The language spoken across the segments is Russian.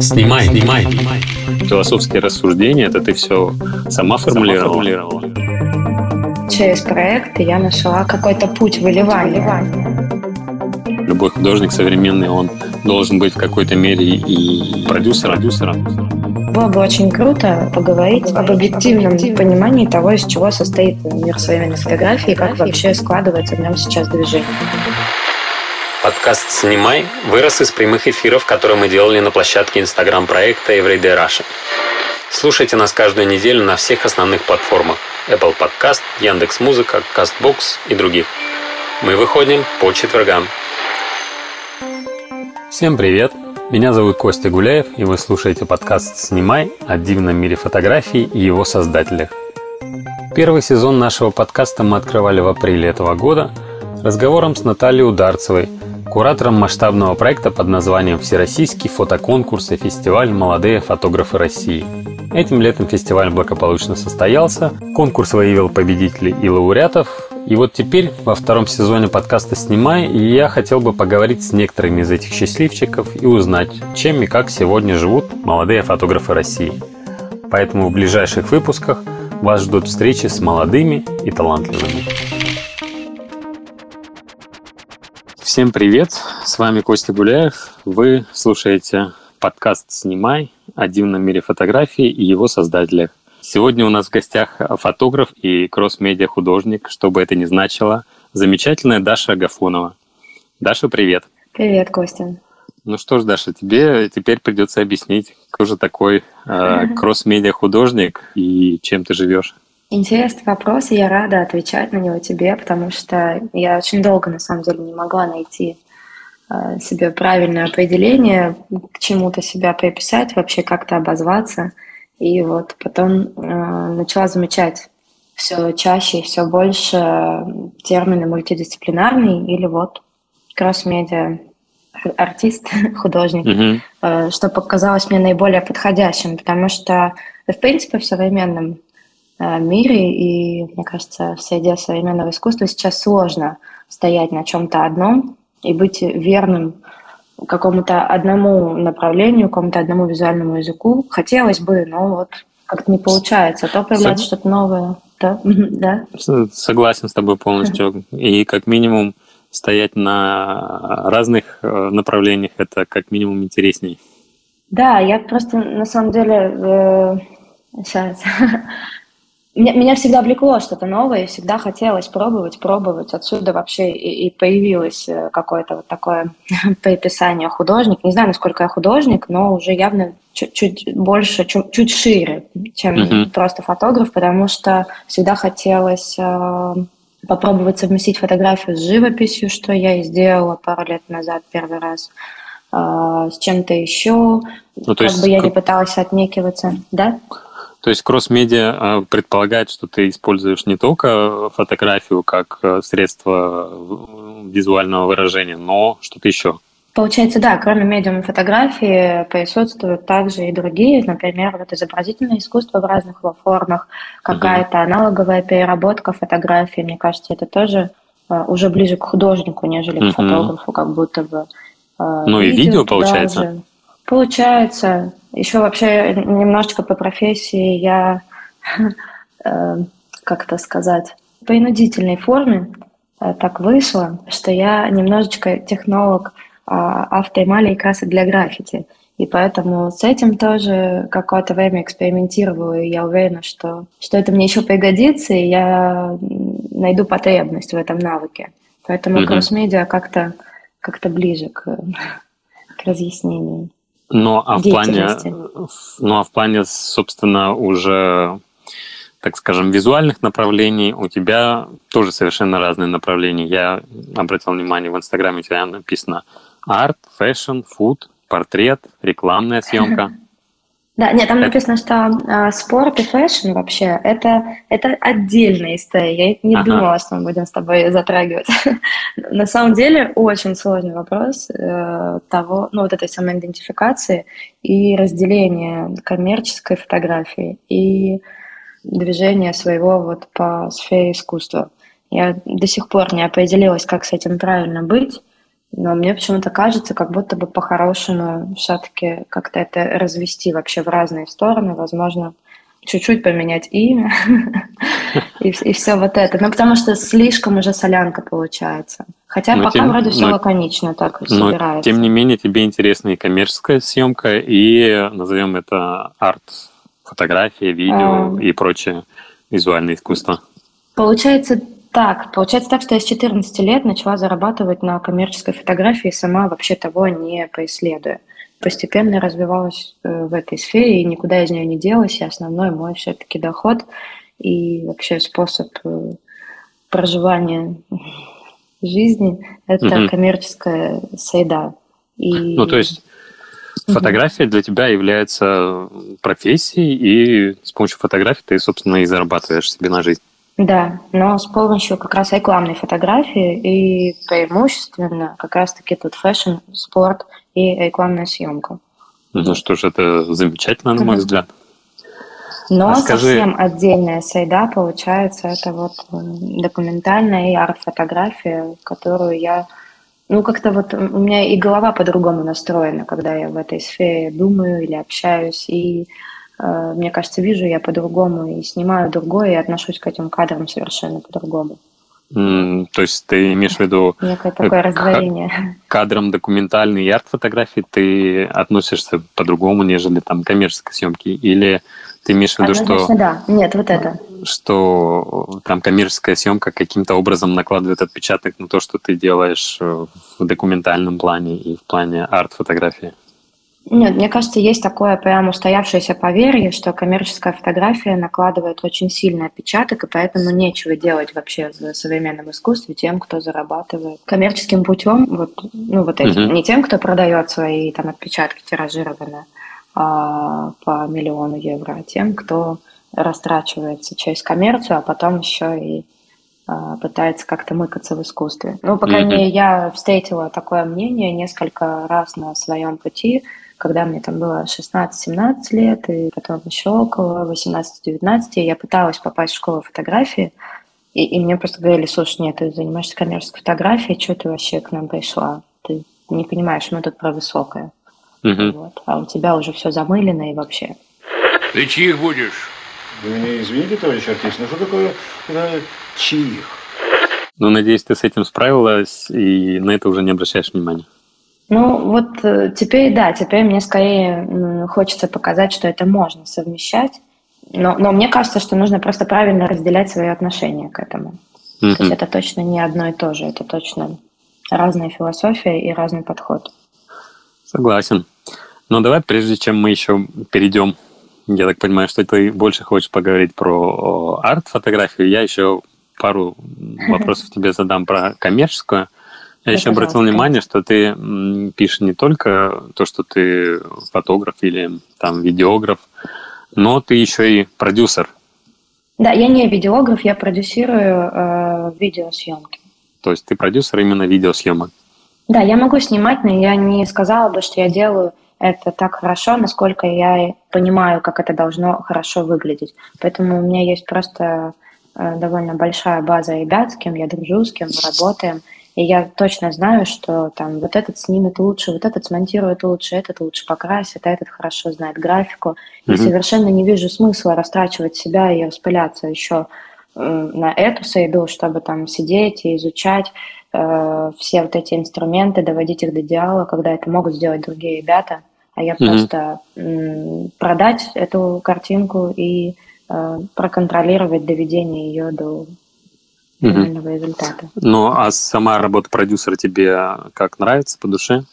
Снимай, снимай. Философские рассуждения, это ты все сама формулировала? Через проект я нашла какой-то путь выливания. Любой художник современный, он должен быть в какой-то мере и продюсером. продюсером. Было бы очень круто поговорить об объективном понимании того, из чего состоит мир современной фотографии и как вообще складывается в нем сейчас движение. Подкаст «Снимай» вырос из прямых эфиров, которые мы делали на площадке инстаграм-проекта Everyday Russia. Слушайте нас каждую неделю на всех основных платформах Apple Podcast, Яндекс.Музыка, CastBox и других. Мы выходим по четвергам. Всем привет! Меня зовут Костя Гуляев, и вы слушаете подкаст «Снимай» о дивном мире фотографий и его создателях. Первый сезон нашего подкаста мы открывали в апреле этого года разговором с Натальей Ударцевой – куратором масштабного проекта под названием «Всероссийский фотоконкурс и фестиваль «Молодые фотографы России». Этим летом фестиваль благополучно состоялся, конкурс выявил победителей и лауреатов, и вот теперь во втором сезоне подкаста «Снимай» я хотел бы поговорить с некоторыми из этих счастливчиков и узнать, чем и как сегодня живут молодые фотографы России. Поэтому в ближайших выпусках вас ждут встречи с молодыми и талантливыми. Всем привет, с вами Костя Гуляев. Вы слушаете подкаст «Снимай» о дивном мире фотографии и его создателях. Сегодня у нас в гостях фотограф и кросс-медиа художник, что бы это ни значило, замечательная Даша Агафонова. Даша, привет. Привет, Костя. Ну что ж, Даша, тебе теперь придется объяснить, кто же такой э, кросс-медиа художник и чем ты живешь. Интересный вопрос, и я рада отвечать на него тебе, потому что я очень долго, на самом деле, не могла найти э, себе правильное определение, к чему-то себя приписать, вообще как-то обозваться. И вот потом э, начала замечать все чаще и все больше термины мультидисциплинарный или вот кросс-медиа артист, художник, mm-hmm. э, что показалось мне наиболее подходящим, потому что, в принципе, в современном Э, мире, и, мне кажется, в среде современного искусства сейчас сложно стоять на чем-то одном и быть верным какому-то одному направлению, какому-то одному визуальному языку. Хотелось бы, но вот как-то не получается. То появляется Сог... что-то новое. Да? да? Согласен с тобой полностью. И как минимум стоять на разных э, направлениях, это как минимум интересней. Да, я просто на самом деле э, сейчас меня, меня всегда влекло что-то новое, всегда хотелось пробовать, пробовать. Отсюда вообще и, и появилось э, какое-то вот такое приписание художник. Не знаю, насколько я художник, но уже явно чуть-чуть больше, чуть, чуть шире, чем uh-huh. просто фотограф, потому что всегда хотелось э, попробовать совместить фотографию с живописью, что я и сделала пару лет назад первый раз э, с чем-то еще. Ну, как есть... бы я не пыталась отнекиваться, да? То есть кросс-медиа а, предполагает, что ты используешь не только фотографию как э, средство визуального выражения, но что-то еще. Получается, да, кроме медиума фотографии присутствуют также и другие, например, вот изобразительное искусство в разных его формах, какая-то аналоговая переработка фотографии, мне кажется, это тоже uh, уже ближе к художнику, нежели uh-huh. к фотографу, как будто бы. Ну видео и видео, получается? Же. Получается. Еще вообще немножечко по профессии я, э, как это сказать, по принудительной форме э, так вышло, что я немножечко технолог а, автоэмали и красок для граффити. И поэтому с этим тоже какое-то время экспериментировала, и я уверена, что, что это мне еще пригодится, и я найду потребность в этом навыке. Поэтому mm-hmm. кросс-медиа как-то как ближе к, к разъяснению. Ну, а в плане, ну, а в плане, собственно, уже, так скажем, визуальных направлений у тебя тоже совершенно разные направления. Я обратил внимание, в Инстаграме у тебя написано art, fashion, food, портрет, рекламная съемка. Да, нет, там написано, что э, спорт и fashion вообще это, это отдельная история. Я не ага. думала, что мы будем с тобой затрагивать. На самом деле очень сложный вопрос э, того, ну вот этой самоидентификации и разделения коммерческой фотографии и движения своего вот по сфере искусства. Я до сих пор не определилась, как с этим правильно быть. Но мне почему-то кажется, как будто бы по-хорошему все-таки как-то это развести вообще в разные стороны. Возможно, чуть-чуть поменять имя и, и все вот это. Ну, потому что слишком уже солянка получается. Хотя но пока тем, вроде все но, лаконично так но, собирается. Тем не менее, тебе интересна и коммерческая съемка, и, назовем это, арт, фотография, видео а... и прочее визуальное искусство. Получается так. Получается так, что я с 14 лет начала зарабатывать на коммерческой фотографии, сама вообще того не поисследуя постепенно развивалась э, в этой сфере и никуда из нее не делась. И основной мой все-таки доход и вообще способ э, проживания жизни – это мм коммерческая среда. И... Ну, то есть фотография для тебя является профессией, и с помощью фотографии ты, собственно, и зарабатываешь себе на жизнь. Да, но с помощью как раз рекламной фотографии и преимущественно как раз-таки тут fashion, спорт и рекламная съемка. Ну что ж, это замечательно, на мой взгляд. Но а скажи... совсем отдельная side а, получается, это вот документальная и арт-фотография, которую я... Ну, как-то вот у меня и голова по-другому настроена, когда я в этой сфере думаю или общаюсь, и мне кажется, вижу я по-другому, и снимаю другое, и отношусь к этим кадрам совершенно по-другому. Mm, то есть ты имеешь в виду Некое такое раздвоение. К кадрам документальной и арт-фотографии ты относишься по-другому, нежели там коммерческой съемки? Или ты имеешь в виду, Однозначно, что... да. Нет, вот это. Что там коммерческая съемка каким-то образом накладывает отпечаток на то, что ты делаешь в документальном плане и в плане арт-фотографии? Нет, мне кажется, есть такое прям устоявшееся поверье, что коммерческая фотография накладывает очень сильный отпечаток, и поэтому нечего делать вообще в современном искусстве тем, кто зарабатывает коммерческим путем, вот, ну вот этим, mm-hmm. не тем, кто продает свои там отпечатки тиражированные а, по миллиону евро, а тем, кто растрачивается через коммерцию, а потом еще и а, пытается как-то мыкаться в искусстве. Ну, по крайней мере, я встретила такое мнение несколько раз на своем пути, когда мне там было 16-17 лет, и потом еще около 18-19, я пыталась попасть в школу фотографии, и, и мне просто говорили, слушай, нет, ты занимаешься коммерческой фотографией, что ты вообще к нам пришла? Ты не понимаешь, мы тут про высокое. Угу. Вот. А у тебя уже все замылено и вообще. Ты чьих будешь? Вы меня извините, товарищ артист, но что такое э, чьих? Ну, надеюсь, ты с этим справилась и на это уже не обращаешь внимания. Ну, вот э, теперь, да, теперь мне скорее хочется показать, что это можно совмещать. Но, но мне кажется, что нужно просто правильно разделять свои отношения к этому. Mm-hmm. То есть это точно не одно и то же, это точно разная философия и разный подход. Согласен. Но давай, прежде чем мы еще перейдем, я так понимаю, что ты больше хочешь поговорить про арт-фотографию, я еще пару вопросов тебе задам про коммерческую. Я еще обратил внимание, что ты пишешь не только то, что ты фотограф или там видеограф, но ты еще и продюсер. Да, я не видеограф, я продюсирую э, видеосъемки. То есть ты продюсер именно видеосъемок? Да, я могу снимать, но я не сказала бы, что я делаю это так хорошо, насколько я понимаю, как это должно хорошо выглядеть. Поэтому у меня есть просто э, довольно большая база ребят, с кем я дружу, с кем мы работаем. И я точно знаю, что там вот этот снимет лучше, вот этот смонтирует лучше, этот лучше покрасит, а этот хорошо знает графику. Mm-hmm. И совершенно не вижу смысла растрачивать себя и распыляться еще э, на эту среду, чтобы там сидеть и изучать э, все вот эти инструменты, доводить их до идеала, когда это могут сделать другие ребята, а я mm-hmm. просто м, продать эту картинку и э, проконтролировать доведение ее до финального mm результата. Ну, а сама работа продюсера тебе как нравится, по душе?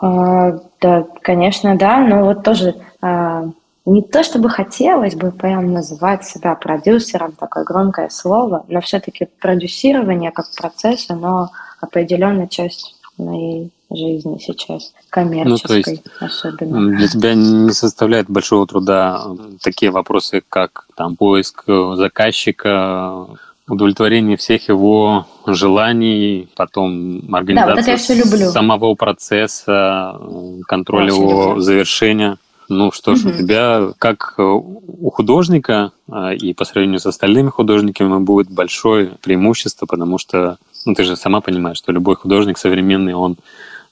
А, да, конечно, да, но вот тоже а, не то чтобы хотелось бы прям называть себя продюсером, такое громкое слово, но все-таки продюсирование как процесс, оно определенная часть моей жизни сейчас, коммерческой ну, то есть особенно. Для тебя не составляет большого труда такие вопросы, как там поиск заказчика, удовлетворение всех его желаний, потом организация да, вот самого процесса, контроль Очень его люблю. завершения. Ну что ж, угу. у тебя как у художника а, и по сравнению с остальными художниками будет большое преимущество, потому что Ну, ты же сама понимаешь, что любой художник современный, он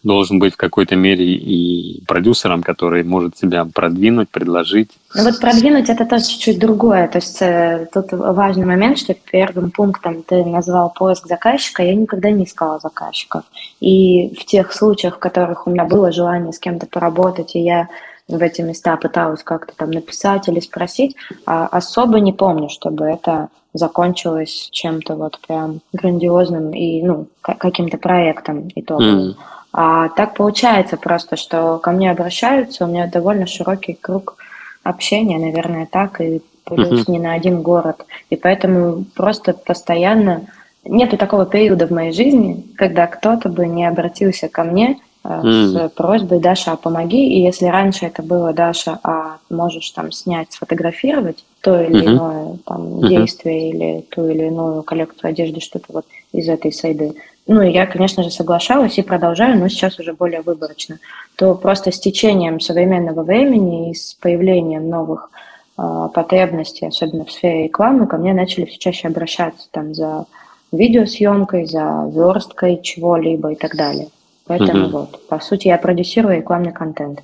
должен быть в какой-то мере и продюсером, который может себя продвинуть, предложить. Ну вот продвинуть это тоже чуть-чуть другое. То есть э, тут важный момент, что первым пунктом ты назвал поиск заказчика. Я никогда не искала заказчиков. И в тех случаях, в которых у меня было желание с кем-то поработать, и я в эти места пыталась как-то там написать или спросить, а особо не помню, чтобы это закончилось чем-то вот прям грандиозным и, ну, каким-то проектом итоговым. Mm. А так получается просто, что ко мне обращаются, у меня довольно широкий круг общения, наверное, так, и плюс uh-huh. не на один город. И поэтому просто постоянно нету такого периода в моей жизни, когда кто-то бы не обратился ко мне mm. с просьбой «Даша, а помоги». И если раньше это было «Даша, а можешь там снять, сфотографировать то или mm-hmm. иное там, mm-hmm. действие или ту или иную коллекцию одежды, что-то вот из этой сайды, ну, я, конечно же, соглашалась и продолжаю, но сейчас уже более выборочно, то просто с течением современного времени и с появлением новых э, потребностей, особенно в сфере рекламы, ко мне начали все чаще обращаться там за видеосъемкой, за версткой чего-либо и так далее. Поэтому mm-hmm. вот, по сути, я продюсирую рекламный контент.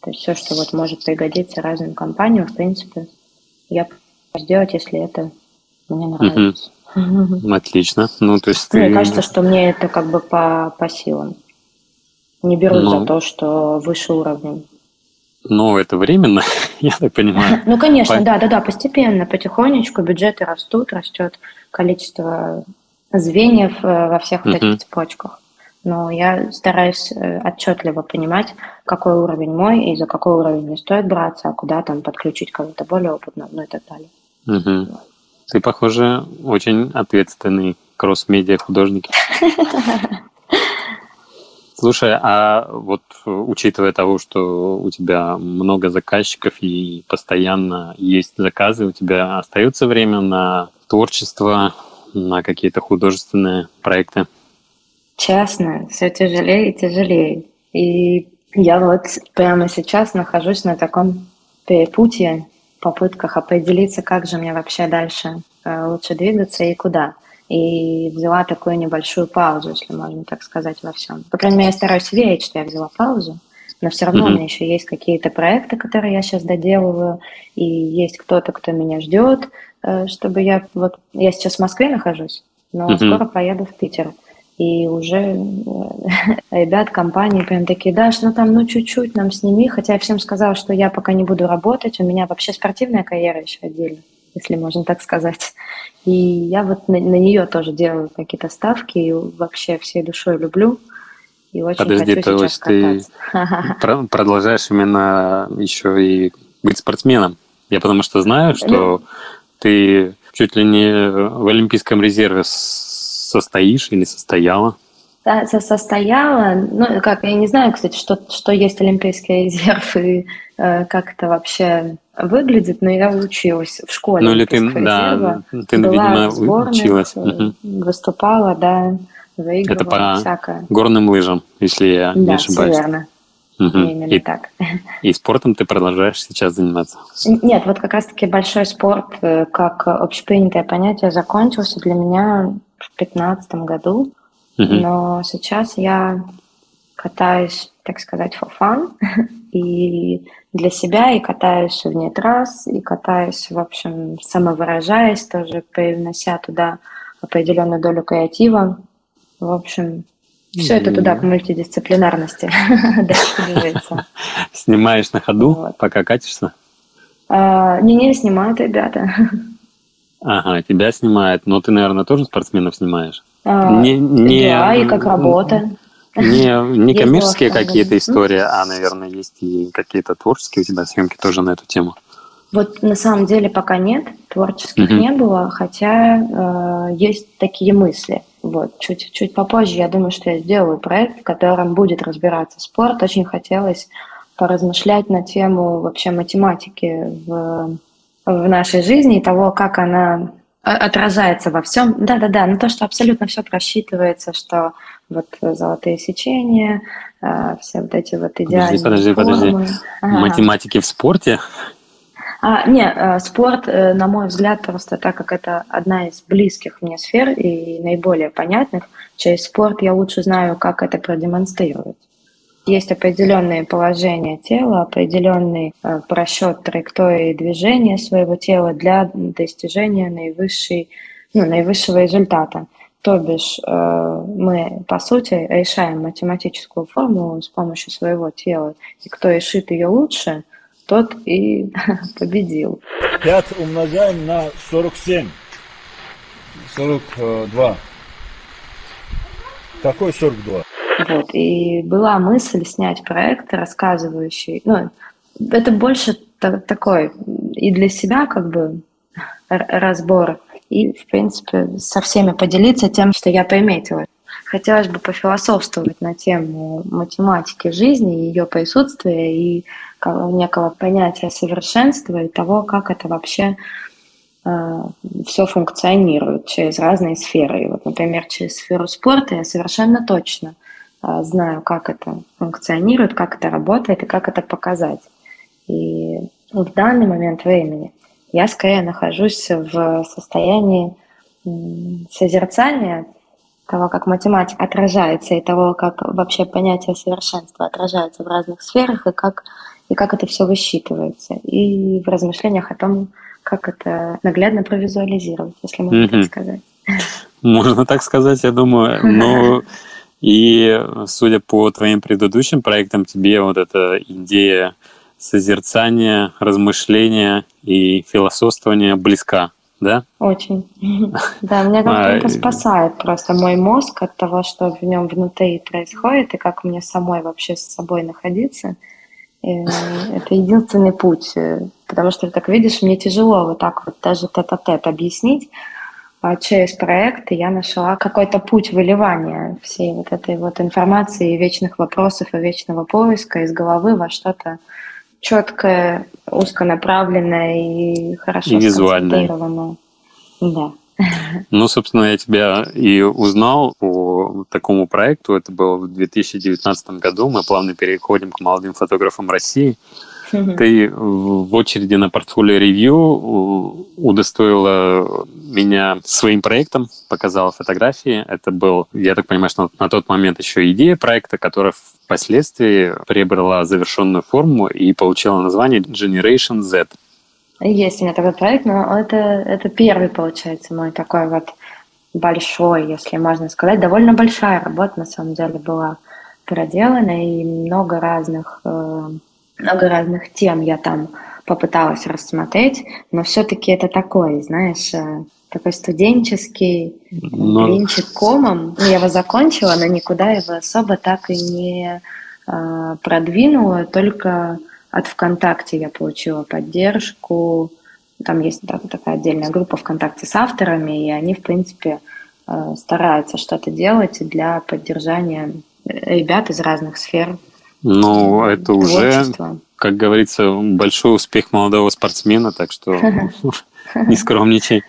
То есть все, что вот может пригодиться разным компаниям, в принципе, я сделать, если это мне нравится. Mm-hmm. Отлично. Ну, то есть Мне ты... кажется, что мне это как бы по, по силам. Не беру ну, за то, что выше уровнем. Но это временно, я так понимаю. Ну, конечно, да, да, да, постепенно, потихонечку бюджеты растут, растет количество звеньев э, во всех вот этих цепочках но я стараюсь э, отчетливо понимать, какой уровень мой и за какой уровень не стоит браться, а куда там подключить кого-то более опытного, ну и так далее. Угу. Ты, похоже, очень ответственный кросс-медиа художник. Слушай, а вот учитывая того, что у тебя много заказчиков и постоянно есть заказы, у тебя остается время на творчество, на какие-то художественные проекты? Честно, все тяжелее и тяжелее. И я вот прямо сейчас нахожусь на таком перепутье, попытках определиться, как же мне вообще дальше э, лучше двигаться и куда. И взяла такую небольшую паузу, если можно так сказать, во всем. По крайней мере, я стараюсь верить, что я взяла паузу, но все равно mm-hmm. у меня еще есть какие-то проекты, которые я сейчас доделываю, и есть кто-то, кто меня ждет, э, чтобы я... Вот я сейчас в Москве нахожусь, но mm-hmm. скоро поеду в Питер. И уже э, ребят компании прям такие, Даш, ну там, ну чуть-чуть нам сними. Хотя я всем сказала, что я пока не буду работать. У меня вообще спортивная карьера еще отдельно, если можно так сказать. И я вот на, на нее тоже делаю какие-то ставки и вообще всей душой люблю. И очень Подожди, хочу то есть ты продолжаешь именно еще и быть спортсменом? Я потому что знаю, что ну, ты чуть ли не в Олимпийском резерве состоишь или состояла? Да, состояла. Ну, как, я не знаю, кстати, что, что есть Олимпийский резерв и э, как это вообще выглядит, но я училась в школе. Ну, или ты, да, ты, была видимо, сборных, училась. Выступала, да, выигрывала Это по всякое. горным лыжам, если я да, не ошибаюсь. Да, верно. Угу. Именно и, так. И спортом ты продолжаешь сейчас заниматься? Нет, вот как раз-таки большой спорт, э, как общепринятое понятие, закончился для меня в 2015 году, mm-hmm. но сейчас я катаюсь, так сказать, for fun, и для себя, и катаюсь вне трасс, и катаюсь, в общем, самовыражаясь, тоже привнося туда определенную долю креатива. В общем, все это туда к мультидисциплинарности движется. Снимаешь на ходу, пока катишься? А, не-не, снимают ребята. Ага, тебя снимают, но ты, наверное, тоже спортсменов снимаешь? А, не, не, да, и как работа. Не, не коммерческие какие-то истории, а, наверное, есть и какие-то творческие у тебя съемки тоже на эту тему. Вот на самом деле пока нет, творческих mm-hmm. не было, хотя э, есть такие мысли. Вот, чуть, чуть попозже я думаю, что я сделаю проект, в котором будет разбираться спорт. Очень хотелось поразмышлять на тему вообще математики в в нашей жизни и того, как она отражается во всем. Да-да-да, но то, что абсолютно все просчитывается, что вот золотые сечения, а, все вот эти вот идеальные Подожди, подожди, формы. подожди. Ага. Математики в спорте? А, не, э, спорт, э, на мой взгляд, просто так как это одна из близких мне сфер и наиболее понятных, через спорт я лучше знаю, как это продемонстрировать. Есть определенные положения тела, определенный э, просчет траектории движения своего тела для достижения наивысшей, ну, наивысшего результата. То бишь э, мы, по сути, решаем математическую формулу с помощью своего тела, и кто решит ее лучше, тот и победил. 5 умножаем на 47. 42. Какой 42? Вот. И была мысль снять проект, рассказывающий, ну, это больше такой и для себя как бы разбор, и, в принципе, со всеми поделиться тем, что я приметила. Хотелось бы пофилософствовать на тему математики жизни, ее присутствия и некого понятия совершенства и того, как это вообще э, все функционирует через разные сферы. И вот, например, через сферу спорта я совершенно точно знаю, как это функционирует, как это работает и как это показать. И в данный момент времени я скорее нахожусь в состоянии созерцания того, как математика отражается, и того, как вообще понятие совершенства отражается в разных сферах, и как и как это все высчитывается, и в размышлениях о том, как это наглядно провизуализировать, если можно так сказать. Можно так сказать, я думаю. Но и судя по твоим предыдущим проектам, тебе вот эта идея созерцания, размышления и философствования близка, да? Очень. Да, меня как-то это спасает просто мой мозг от того, что в нем внутри происходит, и как мне самой вообще с собой находиться – это единственный путь, э, потому что, как видишь, мне тяжело вот так вот даже тет-а-тет объяснить. А через проекты я нашла какой-то путь выливания всей вот этой вот информации, вечных вопросов и вечного поиска из головы во что-то четкое, узконаправленное и хорошо и визуальное. Да. Ну, собственно, я тебя и узнал по такому проекту. Это было в 2019 году. Мы плавно переходим к молодым фотографам России. Ты в очереди на портфолио ревью удостоила меня своим проектом, показала фотографии. Это был, я так понимаю, что на тот момент еще идея проекта, которая впоследствии приобрела завершенную форму и получила название Generation Z. Есть у меня такой проект, но это, это первый, получается, мой такой вот большой, если можно сказать. Довольно большая работа, на самом деле, была проделана, и много разных, э, много разных тем я там попыталась рассмотреть, но все-таки это такой, знаешь, э, такой студенческий но... блинчик комом. Ну, я его закончила, но никуда его особо так и не э, продвинула, только от ВКонтакте я получила поддержку. Там есть да, такая отдельная группа ВКонтакте с авторами, и они, в принципе, э, стараются что-то делать для поддержания ребят из разных сфер. Ну, это уже, как говорится, большой успех молодого спортсмена, так что не скромничай.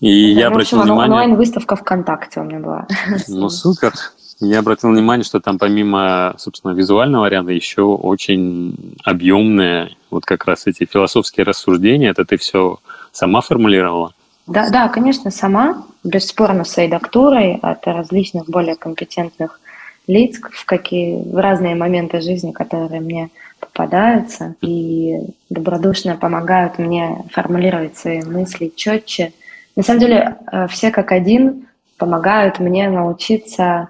И я обратил внимание... Онлайн-выставка ВКонтакте у меня была. Ну, супер. Я обратил внимание, что там помимо, собственно, визуального ряда еще очень объемные вот как раз эти философские рассуждения. Это ты все сама формулировала? Да, да, конечно, сама, бесспорно, с редактурой от различных более компетентных лиц в, какие, в разные моменты жизни, которые мне попадаются, и добродушно помогают мне формулировать свои мысли четче. На самом деле, э, все как один помогают мне научиться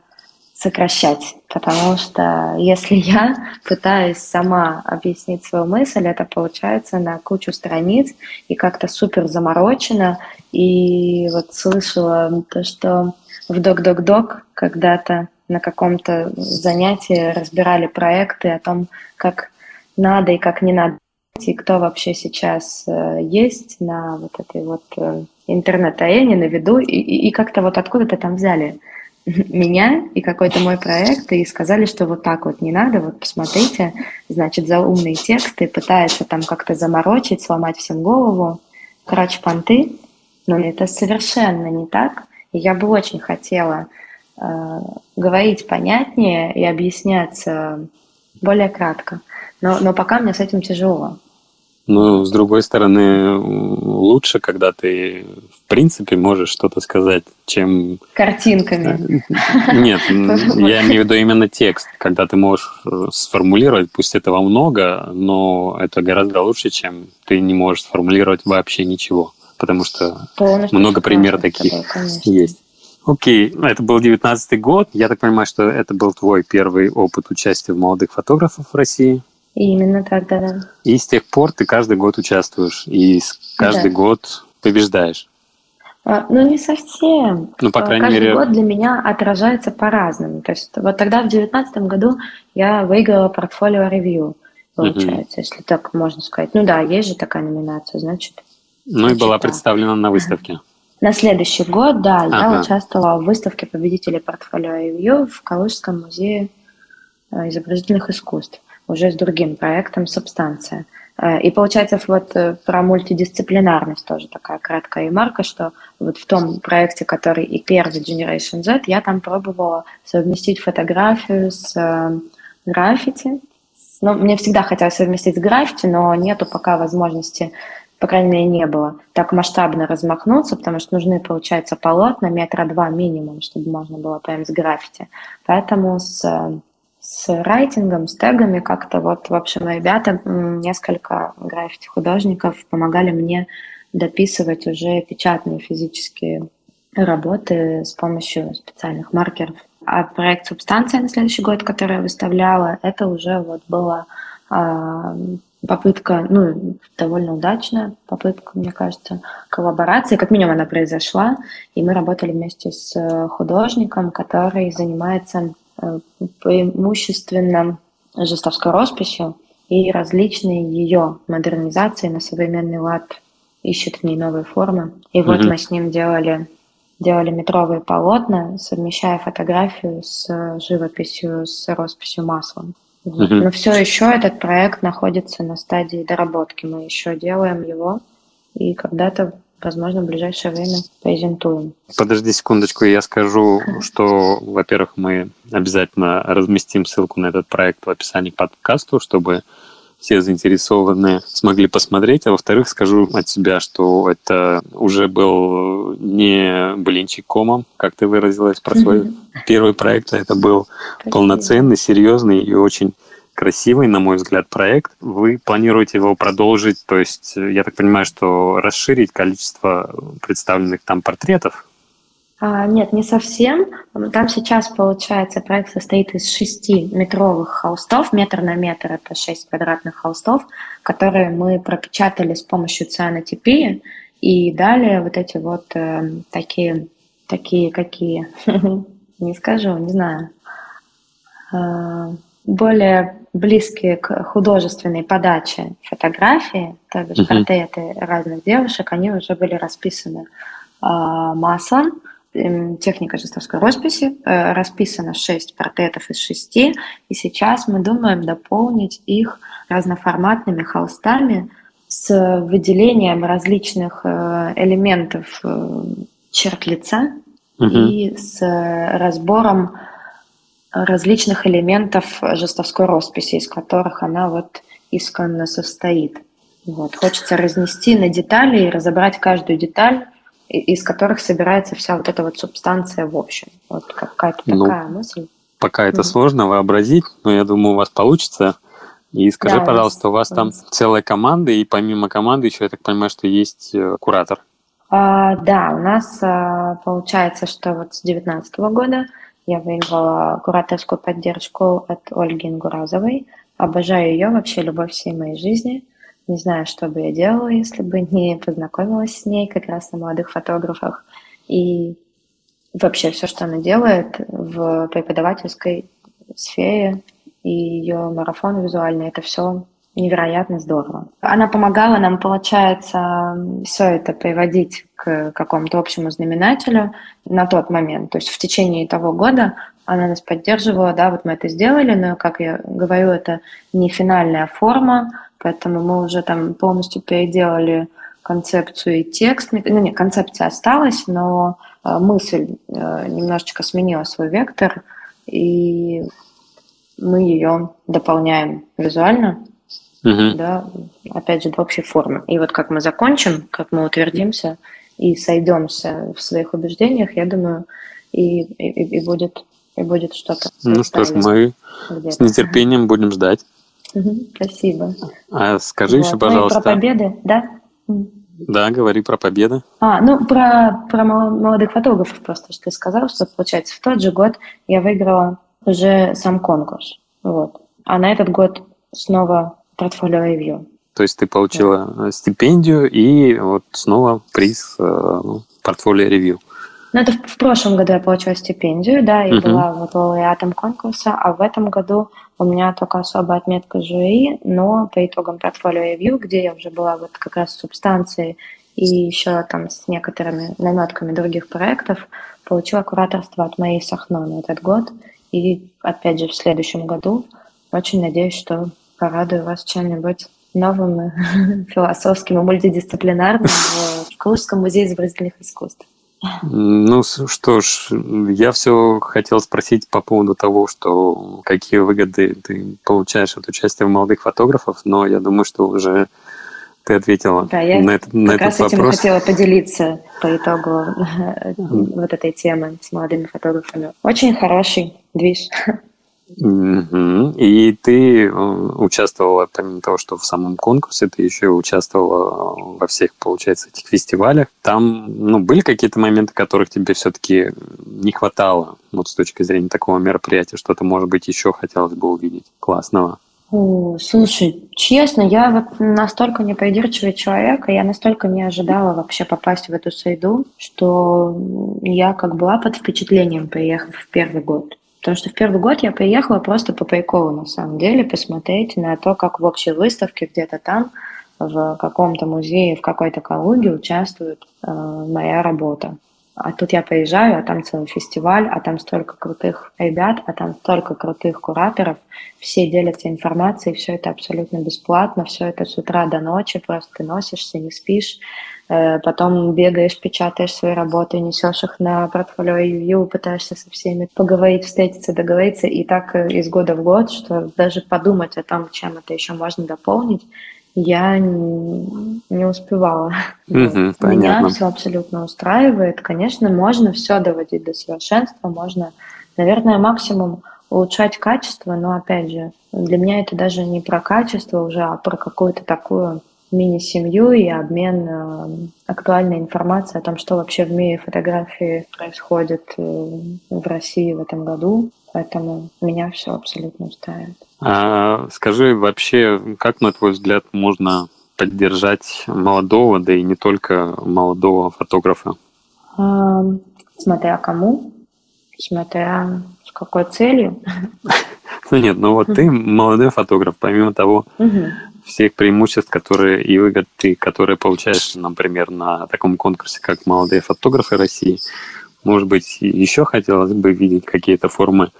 сокращать, потому что если я пытаюсь сама объяснить свою мысль, это получается на кучу страниц и как-то супер заморочено. И вот слышала то, что в Док-Док-Док когда-то на каком-то занятии разбирали проекты о том, как надо и как не надо, и кто вообще сейчас э, есть на вот этой вот э, интернет-арене, на виду, и, и, и как-то вот откуда-то там взяли меня и какой-то мой проект, и сказали, что вот так вот не надо, вот посмотрите, значит, за умные тексты, пытается там как-то заморочить, сломать всем голову. Короче, понты, но это совершенно не так. И я бы очень хотела э, говорить понятнее и объяснять э, более кратко. Но, но пока мне с этим тяжело. Ну, с другой стороны, лучше, когда ты в принципе можешь что-то сказать, чем... Картинками. Нет, я имею в виду именно текст, когда ты можешь э, сформулировать, пусть этого много, но это гораздо лучше, чем ты не можешь сформулировать вообще ничего, потому что Полностью много примеров таких тобой, конечно. есть. Окей, ну, это был девятнадцатый год. Я так понимаю, что это был твой первый опыт участия в молодых фотографов в России. Именно так, да, да. И с тех пор ты каждый год участвуешь, и каждый Да. год побеждаешь. А, Ну, не совсем. Ну, по А, крайней Каждый мере- год для меня отражается по-разному. То есть вот тогда, в девятнадцатом году, я выиграла портфолио ревью, получается, если так можно сказать. Ну да, есть же такая номинация, значит. Ну и была да. представлена на выставке. На следующий год, да, я Ага. участвовала в выставке победителей портфолио ревью в Калужском музее э, изобразительных искусств, уже с другим проектом «Субстанция». Э, И получается, вот э, про мультидисциплинарность тоже такая краткая ремарка, что вот в том проекте, который и первый Generation Z, я там пробовала совместить фотографию с граффити. Ну, мне всегда хотелось совместить с граффити, но нету пока возможности, по крайней мере, не было так масштабно размахнуться, потому что нужны, получается, полотна метра два минимум, чтобы можно было прям с граффити. Поэтому с с райтингом, с тегами как-то вот, в общем, ребята, несколько граффити-художников помогали мне дописывать уже печатные физические работы с помощью специальных маркеров. А проект «Субстанция» на следующий год, который я выставляла, это уже вот была а, попытка, ну, довольно удачная попытка, мне кажется, коллаборации. Как минимум она произошла, и мы работали вместе с э, художником, который занимается э, преимущественно жестовской росписью и различные ее модернизации на современный лад, ищет в ней новые формы. И вот Мгм. мы с ним делали, делали метровые полотна, совмещая фотографию с живописью, с росписью маслом. Вот. Но все еще этот проект находится на стадии доработки. Мы еще делаем его и когда-то, возможно, в ближайшее время презентуем. Подожди секундочку, я скажу, что, во-первых, мы обязательно разместим ссылку на этот проект в описании к подкасту, чтобы все заинтересованные смогли посмотреть. А во-вторых, скажу от себя, что это уже был не блинчик комом, как ты выразилась про свой первый проект, это был Спасибо. полноценный, серьезный и очень красивый, на мой взгляд, проект. Вы планируете его продолжить, то есть я так понимаю, что расширить количество представленных там портретов? А, нет, не совсем. Там сейчас, получается, проект состоит из шести метровых холстов, метр на метр, это шесть квадратных холстов, которые мы пропечатали с помощью цианотипии, и далее вот эти вот э, такие, такие какие, не скажу, не знаю, э, более близкие к художественной подаче фотографии, то бишь портреты разных девушек, они уже были расписаны а, маслом, техника жестовской росписи, э, расписано 6 портретов из 6, и сейчас мы думаем дополнить их разноформатными холстами с выделением различных э, элементов э, черт лица Мгм. и с разбором различных элементов жестовской росписи, из которых она вот исконно состоит. Вот. Хочется разнести на детали и разобрать каждую деталь, из которых собирается вся вот эта вот субстанция в общем. Вот какая-то Ну, такая мысль. Пока это Мгм. сложно вообразить, но я думаю, у вас получится. И скажи, Да, пожалуйста, у вас там целая команда, и помимо команды еще, я так понимаю, что есть э, куратор. А, да, у нас а, получается, что вот с 2019 года я выиграла кураторскую поддержку от Ольги Ингуразовой. Обожаю ее, вообще любовь всей моей жизни. Не знаю, что бы я делала, если бы не познакомилась с ней как раз на молодых фотографах. И вообще все, что она делает в преподавательской сфере и ее марафон визуальный, это все невероятно здорово. Она помогала нам, получается, все это приводить к какому-то общему знаменателю на тот момент. То есть в течение того года она нас поддерживала, да, вот мы это сделали, но, как я говорю, это не финальная форма, поэтому мы уже там полностью переделали концепцию и текст. Ну, нет, концепция осталась, но э, мысль э, немножечко сменила свой вектор, и мы ее дополняем визуально. Мгм. да, опять же, в общей форме. И вот как мы закончим, как мы утвердимся и сойдемся в своих убеждениях, я думаю, и, и, и будет, и будет что-то. Ну что ж, мы с нетерпением будем ждать. Спасибо. А скажи Вот. еще, Ну и про пожалуйста. победы, да? Да, говори про победы. А, ну, про, про мол- молодых фотографов просто, что ты сказал, что, получается, в тот же год я выиграла уже сам конкурс. Вот. А на этот год снова портфолио ревью. То есть ты получила э, стипендию и вот снова приз э, ну, портфолио ревью. Ну, это в, в прошлом году я получила стипендию, да, и Мгм. была вот лауреатом конкурса, а в этом году у меня только особая отметка жюри, но по итогам портфолио ревью, где я уже была вот как раз с субстанцией и еще там с некоторыми наметками других проектов, получила кураторство от моей Сахно на этот год. И опять же в следующем году очень надеюсь, что порадую вас чем-нибудь новым, и философским и мультидисциплинарным в Калужском музее изобразительных искусств. Ну что ж, я все хотел спросить по поводу того, что какие выгоды ты получаешь от участия в молодых фотографов, но я думаю, что уже ты ответила Да, я на, этот- на Как раз этот этим вопрос. хотела поделиться по итогу вот этой темы с молодыми фотографами. Очень хороший движ. И ты э, участвовала, помимо того, что в самом конкурсе, ты еще участвовала во всех, получается, этих фестивалях. Там, ну, были какие-то моменты, которых тебе все-таки не хватало, вот с точки зрения такого мероприятия, что-то, может быть, еще хотелось бы увидеть классного? О, слушай, честно, я настолько непридирчивый человек, и я настолько не ожидала вообще попасть в эту среду, что я как была под впечатлением, приехав в первый год. Потому что в первый год я приехала просто по приколу, на самом деле, посмотреть на то, как в общей выставке где-то там, в каком-то музее, в какой-то Калуге участвует э, моя работа. А тут я приезжаю, а там целый фестиваль, а там столько крутых ребят, а там столько крутых кураторов, все делятся информацией, все это абсолютно бесплатно, все это с утра до ночи, просто ты носишься, не спишь, э, потом бегаешь, печатаешь свои работы, несешь их на портфолио ревью, пытаешься со всеми поговорить, встретиться, договориться, и так э, из года в год, что даже подумать о том, чем это еще можно дополнить, я не, успевала. Вот. Меня все абсолютно устраивает. Конечно, можно все доводить до совершенства, можно, наверное, максимум улучшать качество, но опять же, для меня это даже не про качество уже, а про какую-то такую мини-семью и обмен э, актуальной информацией о том, что вообще в мире фотографии происходит э, в России в этом году. Поэтому меня все абсолютно устраивает. А скажи вообще, как, на твой взгляд, можно поддержать молодого, да и не только молодого фотографа? А, Смотря кому, смотря с какой целью. Ну нет, ну вот ты молодой фотограф, помимо того, всех преимуществ, которые и выгод ты, которые получаешь, например, на таком конкурсе, как «Молодые фотографы России», может быть, еще хотелось бы видеть какие-то формы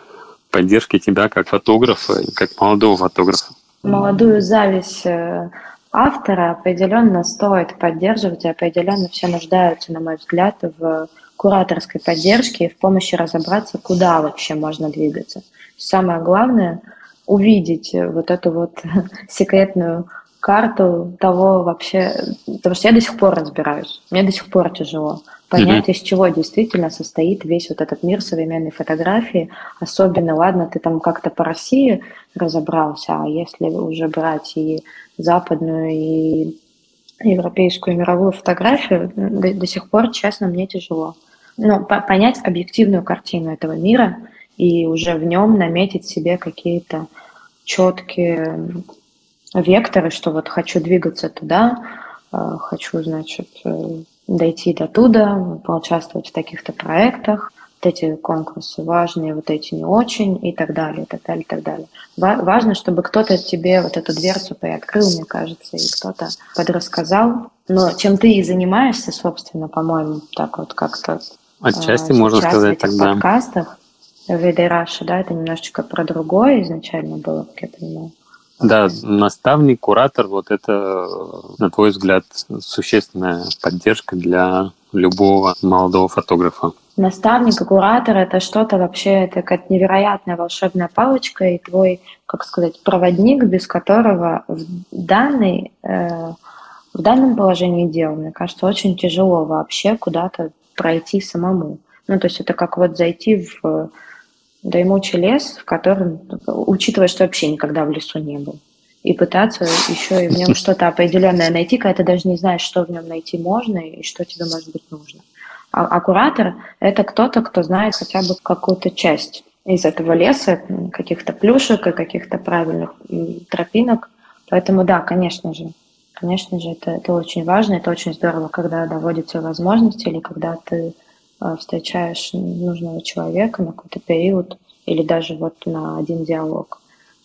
поддержки тебя как фотографа, как молодого фотографа. Молодую зависть э, автора определенно стоит поддерживать, и определенно все нуждаются, на мой взгляд, в кураторской поддержке и в помощи разобраться, куда вообще можно двигаться. Самое главное – увидеть вот эту вот секретную карту того вообще, потому что я до сих пор разбираюсь, мне до сих пор тяжело понять, из чего действительно состоит весь вот этот мир современной фотографии. Особенно, ладно, ты там как-то по России разобрался, а если уже брать и западную, и европейскую, и мировую фотографию, до, до сих пор, честно, мне тяжело. Ну, по- понять объективную картину этого мира и уже в нем наметить себе какие-то четкие векторы, что вот хочу двигаться туда, э, хочу, значит, э, дойти до туда, поучаствовать в таких-то проектах, вот эти конкурсы важные, вот эти не очень, и так далее, и так далее, и так далее. Ва- важно, чтобы кто-то тебе вот эту дверцу приоткрыл, мне кажется, и кто-то подрассказал. Но чем ты и занимаешься, собственно, по-моему, так вот как-то Отчасти, а, можно сказать, в этих тогда. подкастах Ведай Раша, да, это немножечко про другое изначально было, как я понимаю. Да, наставник, куратор, вот это, на твой взгляд, существенная поддержка для любого молодого фотографа? Наставник и куратор – это что-то вообще, это какая-то невероятная волшебная палочка и твой, как сказать, проводник, без которого в, данной, э, в данном положении дел, мне кажется, очень тяжело вообще куда-то пройти самому. Ну, то есть это как вот зайти в доймучий лес, в котором, учитывая, что вообще никогда в лесу не был, и пытаться еще и в нем что-то определенное найти, когда ты даже не знаешь, что в нем найти можно и что тебе может быть нужно. А, а куратор – это кто-то, кто знает хотя бы какую-то часть из этого леса, каких-то плюшек и каких-то правильных тропинок. Поэтому да, конечно же, конечно же, это, это очень важно, это очень здорово, когда доводятся возможности или когда ты встречаешь нужного человека на какой-то период или даже вот на один диалог.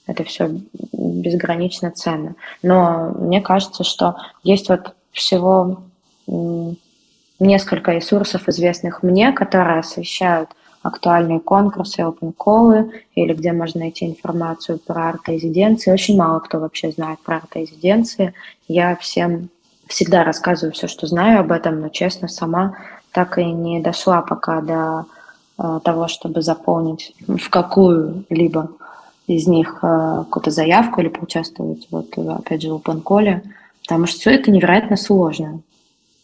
Это все безгранично ценно. Но мне кажется, что есть вот всего несколько ресурсов, известных мне, которые освещают актуальные конкурсы, open call или где можно найти информацию про арт-резиденции. Очень мало кто вообще знает про арт-резиденции. Я всем всегда рассказываю все, что знаю об этом, но, честно, сама так и не дошла пока до э, того, чтобы заполнить в какую-либо из них э, какую-то заявку или поучаствовать, вот, опять же, в open call, потому что все это невероятно сложно.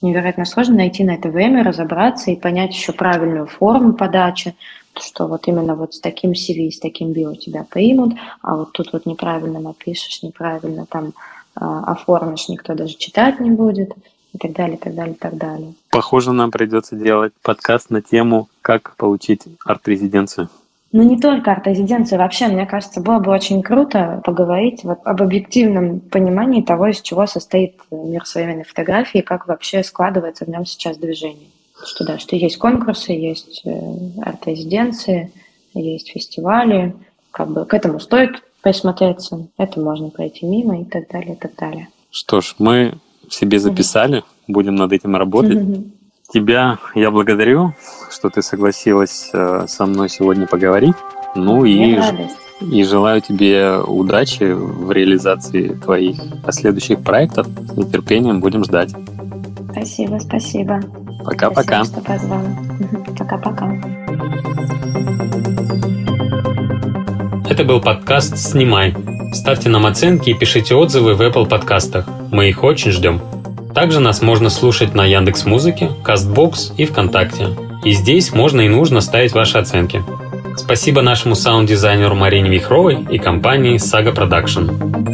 Невероятно сложно найти на это время, разобраться и понять еще правильную форму подачи, что вот именно вот с таким CV, с таким био тебя примут, а вот тут вот неправильно напишешь, неправильно там э, оформишь, никто даже читать не будет и так далее, и так далее, и так далее. Похоже, нам придется делать подкаст на тему, как получить арт-резиденцию. Ну, не только арт-резиденция. Вообще, мне кажется, было бы очень круто поговорить вот об объективном понимании того, из чего состоит мир современной фотографии как вообще складывается в нем сейчас движение. Что да, что есть конкурсы, есть э, арт-резиденции, есть фестивали. Как бы к этому стоит присмотреться, это можно пройти мимо и так далее, и так далее. Что ж, мы себе записали, будем над этим работать. Тебя я благодарю, что ты согласилась э, со мной сегодня поговорить. Ну и, и желаю тебе удачи в реализации твоих последующих проектов. С нетерпением будем ждать. Спасибо, спасибо. Пока-пока. Спасибо, что позвал. Пока-пока. Это был подкаст «Снимай». Ставьте нам оценки и пишите отзывы в Apple подкастах. Мы их очень ждем. Также нас можно слушать на Яндекс Музыке, Castbox и ВКонтакте. И здесь можно и нужно ставить ваши оценки. Спасибо нашему саунд-дизайнеру Марине Вихровой и компании Saga Production.